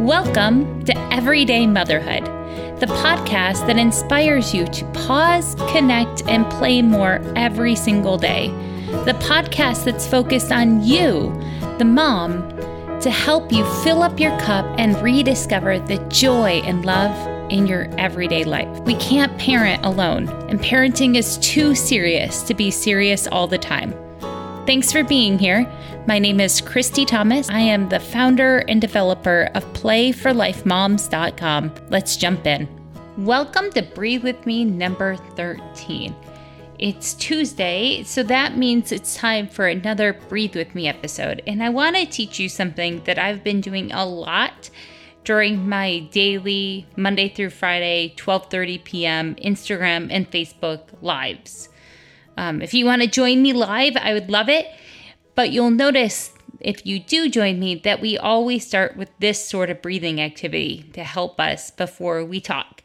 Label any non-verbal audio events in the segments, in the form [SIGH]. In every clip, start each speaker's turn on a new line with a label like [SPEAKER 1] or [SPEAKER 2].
[SPEAKER 1] Welcome to Everyday Motherhood, the podcast that inspires you to pause, connect, and play more every single day. The podcast that's focused on you, the mom, to help you fill up your cup and rediscover the joy and love in your everyday life. We can't parent alone, and parenting is too serious to be serious all the time. Thanks for being here. My name is Christy Thomas. I am the founder and developer of PlayForLifeMoms.com. Let's jump in. Welcome to Breathe With Me number 13. It's Tuesday, so that means it's time for another Breathe With Me episode. And I want to teach you something that I've been doing a lot during my daily Monday through Friday 12:30 p.m. Instagram and Facebook lives. Um, if you want to join me live, I would love it. But you'll notice if you do join me that we always start with this sort of breathing activity to help us before we talk.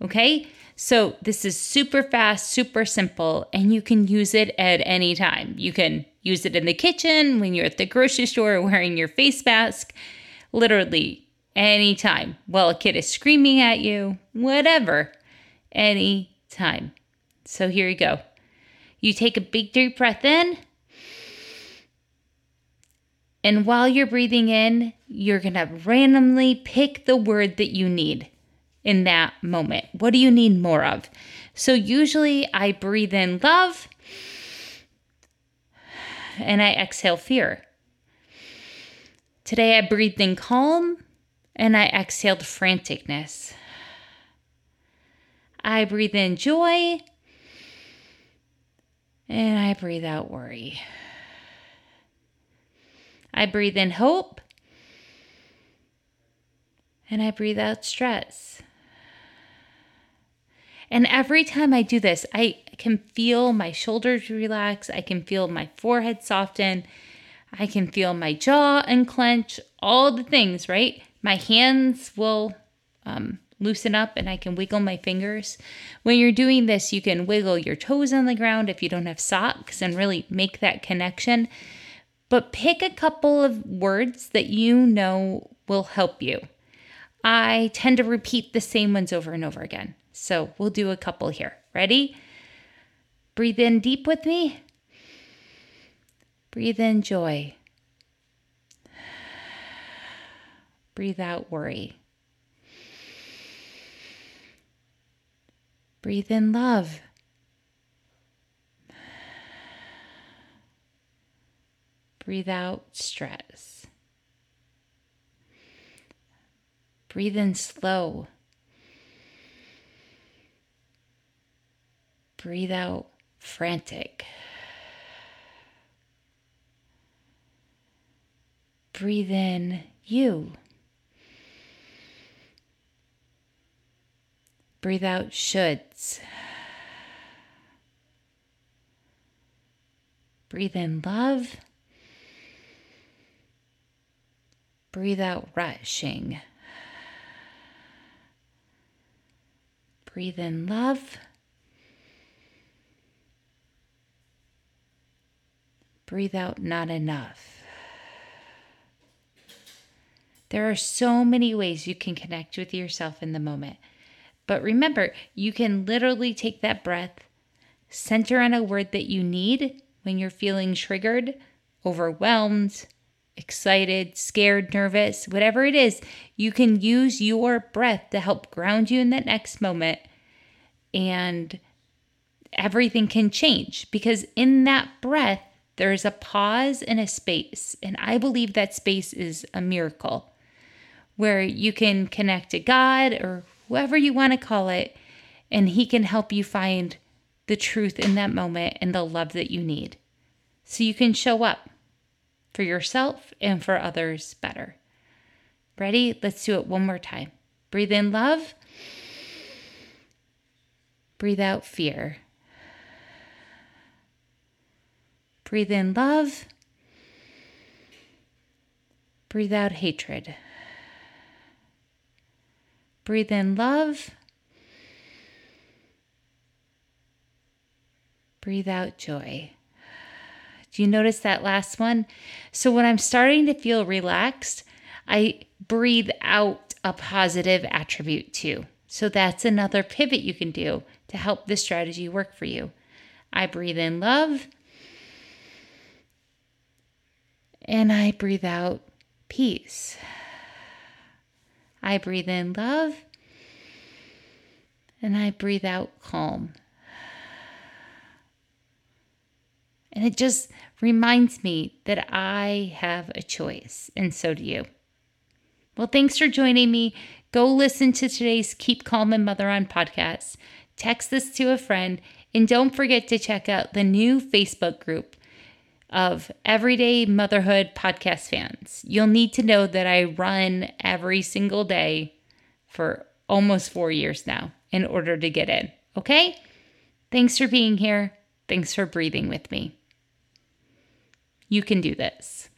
[SPEAKER 1] Okay? So this is super fast, super simple, and you can use it at any time. You can use it in the kitchen, when you're at the grocery store [LAUGHS] wearing your face mask, literally anytime. While a kid is screaming at you, whatever, anytime. So here you go. You take a big deep breath in. And while you're breathing in, you're going to randomly pick the word that you need in that moment. What do you need more of? So usually I breathe in love and I exhale fear. Today I breathed in calm and I exhaled franticness. I breathe in joy and I breathe out worry. I breathe in hope. And I breathe out stress. And every time I do this, I can feel my shoulders relax. I can feel my forehead soften. I can feel my jaw unclench, all the things, right? My hands will um, loosen up and I can wiggle my fingers. When you're doing this, you can wiggle your toes on the ground if you don't have socks and really make that connection. But pick a couple of words that you know will help you. I tend to repeat the same ones over and over again. So we'll do a couple here. Ready? Breathe in deep with me. Breathe in joy. Breathe out worry. Breathe in love. Breathe out stress. Breathe in slow. Breathe out frantic. Breathe in you. Breathe out shoulds. Breathe in love. Breathe out rushing. Breathe in love. Breathe out not enough. There are so many ways you can connect with yourself in the moment. But remember, you can literally take that breath, center on a word that you need when you're feeling triggered, overwhelmed, excited, scared, nervous, whatever it is. You can use your breath to help ground you in that next moment. And everything can change because in that breath, there's a pause and a space. And I believe that space is a miracle where you can connect to God or whoever you want to call it, and He can help you find the truth in that moment and the love that you need so you can show up for yourself and for others better. Ready? Let's do it one more time. Breathe in love. Breathe out fear. Breathe in love. Breathe out hatred. Breathe in love. Breathe out joy. Do you notice that last one? So when I'm starting to feel relaxed, I breathe out a positive attribute too. So that's another pivot you can do to help this strategy work for you. I breathe in love and I breathe out peace. I breathe in love and I breathe out calm. And it just reminds me that I have a choice, and so do you. Well, thanks for joining me. Go listen to today's Keep Calm and Mother on podcast. Text this to a friend, and don't forget to check out the new Facebook group of Everyday Motherhood podcast fans. You'll need to know that I run every single day for almost four years now in order to get in. Okay? Thanks for being here. Thanks for breathing with me. You can do this.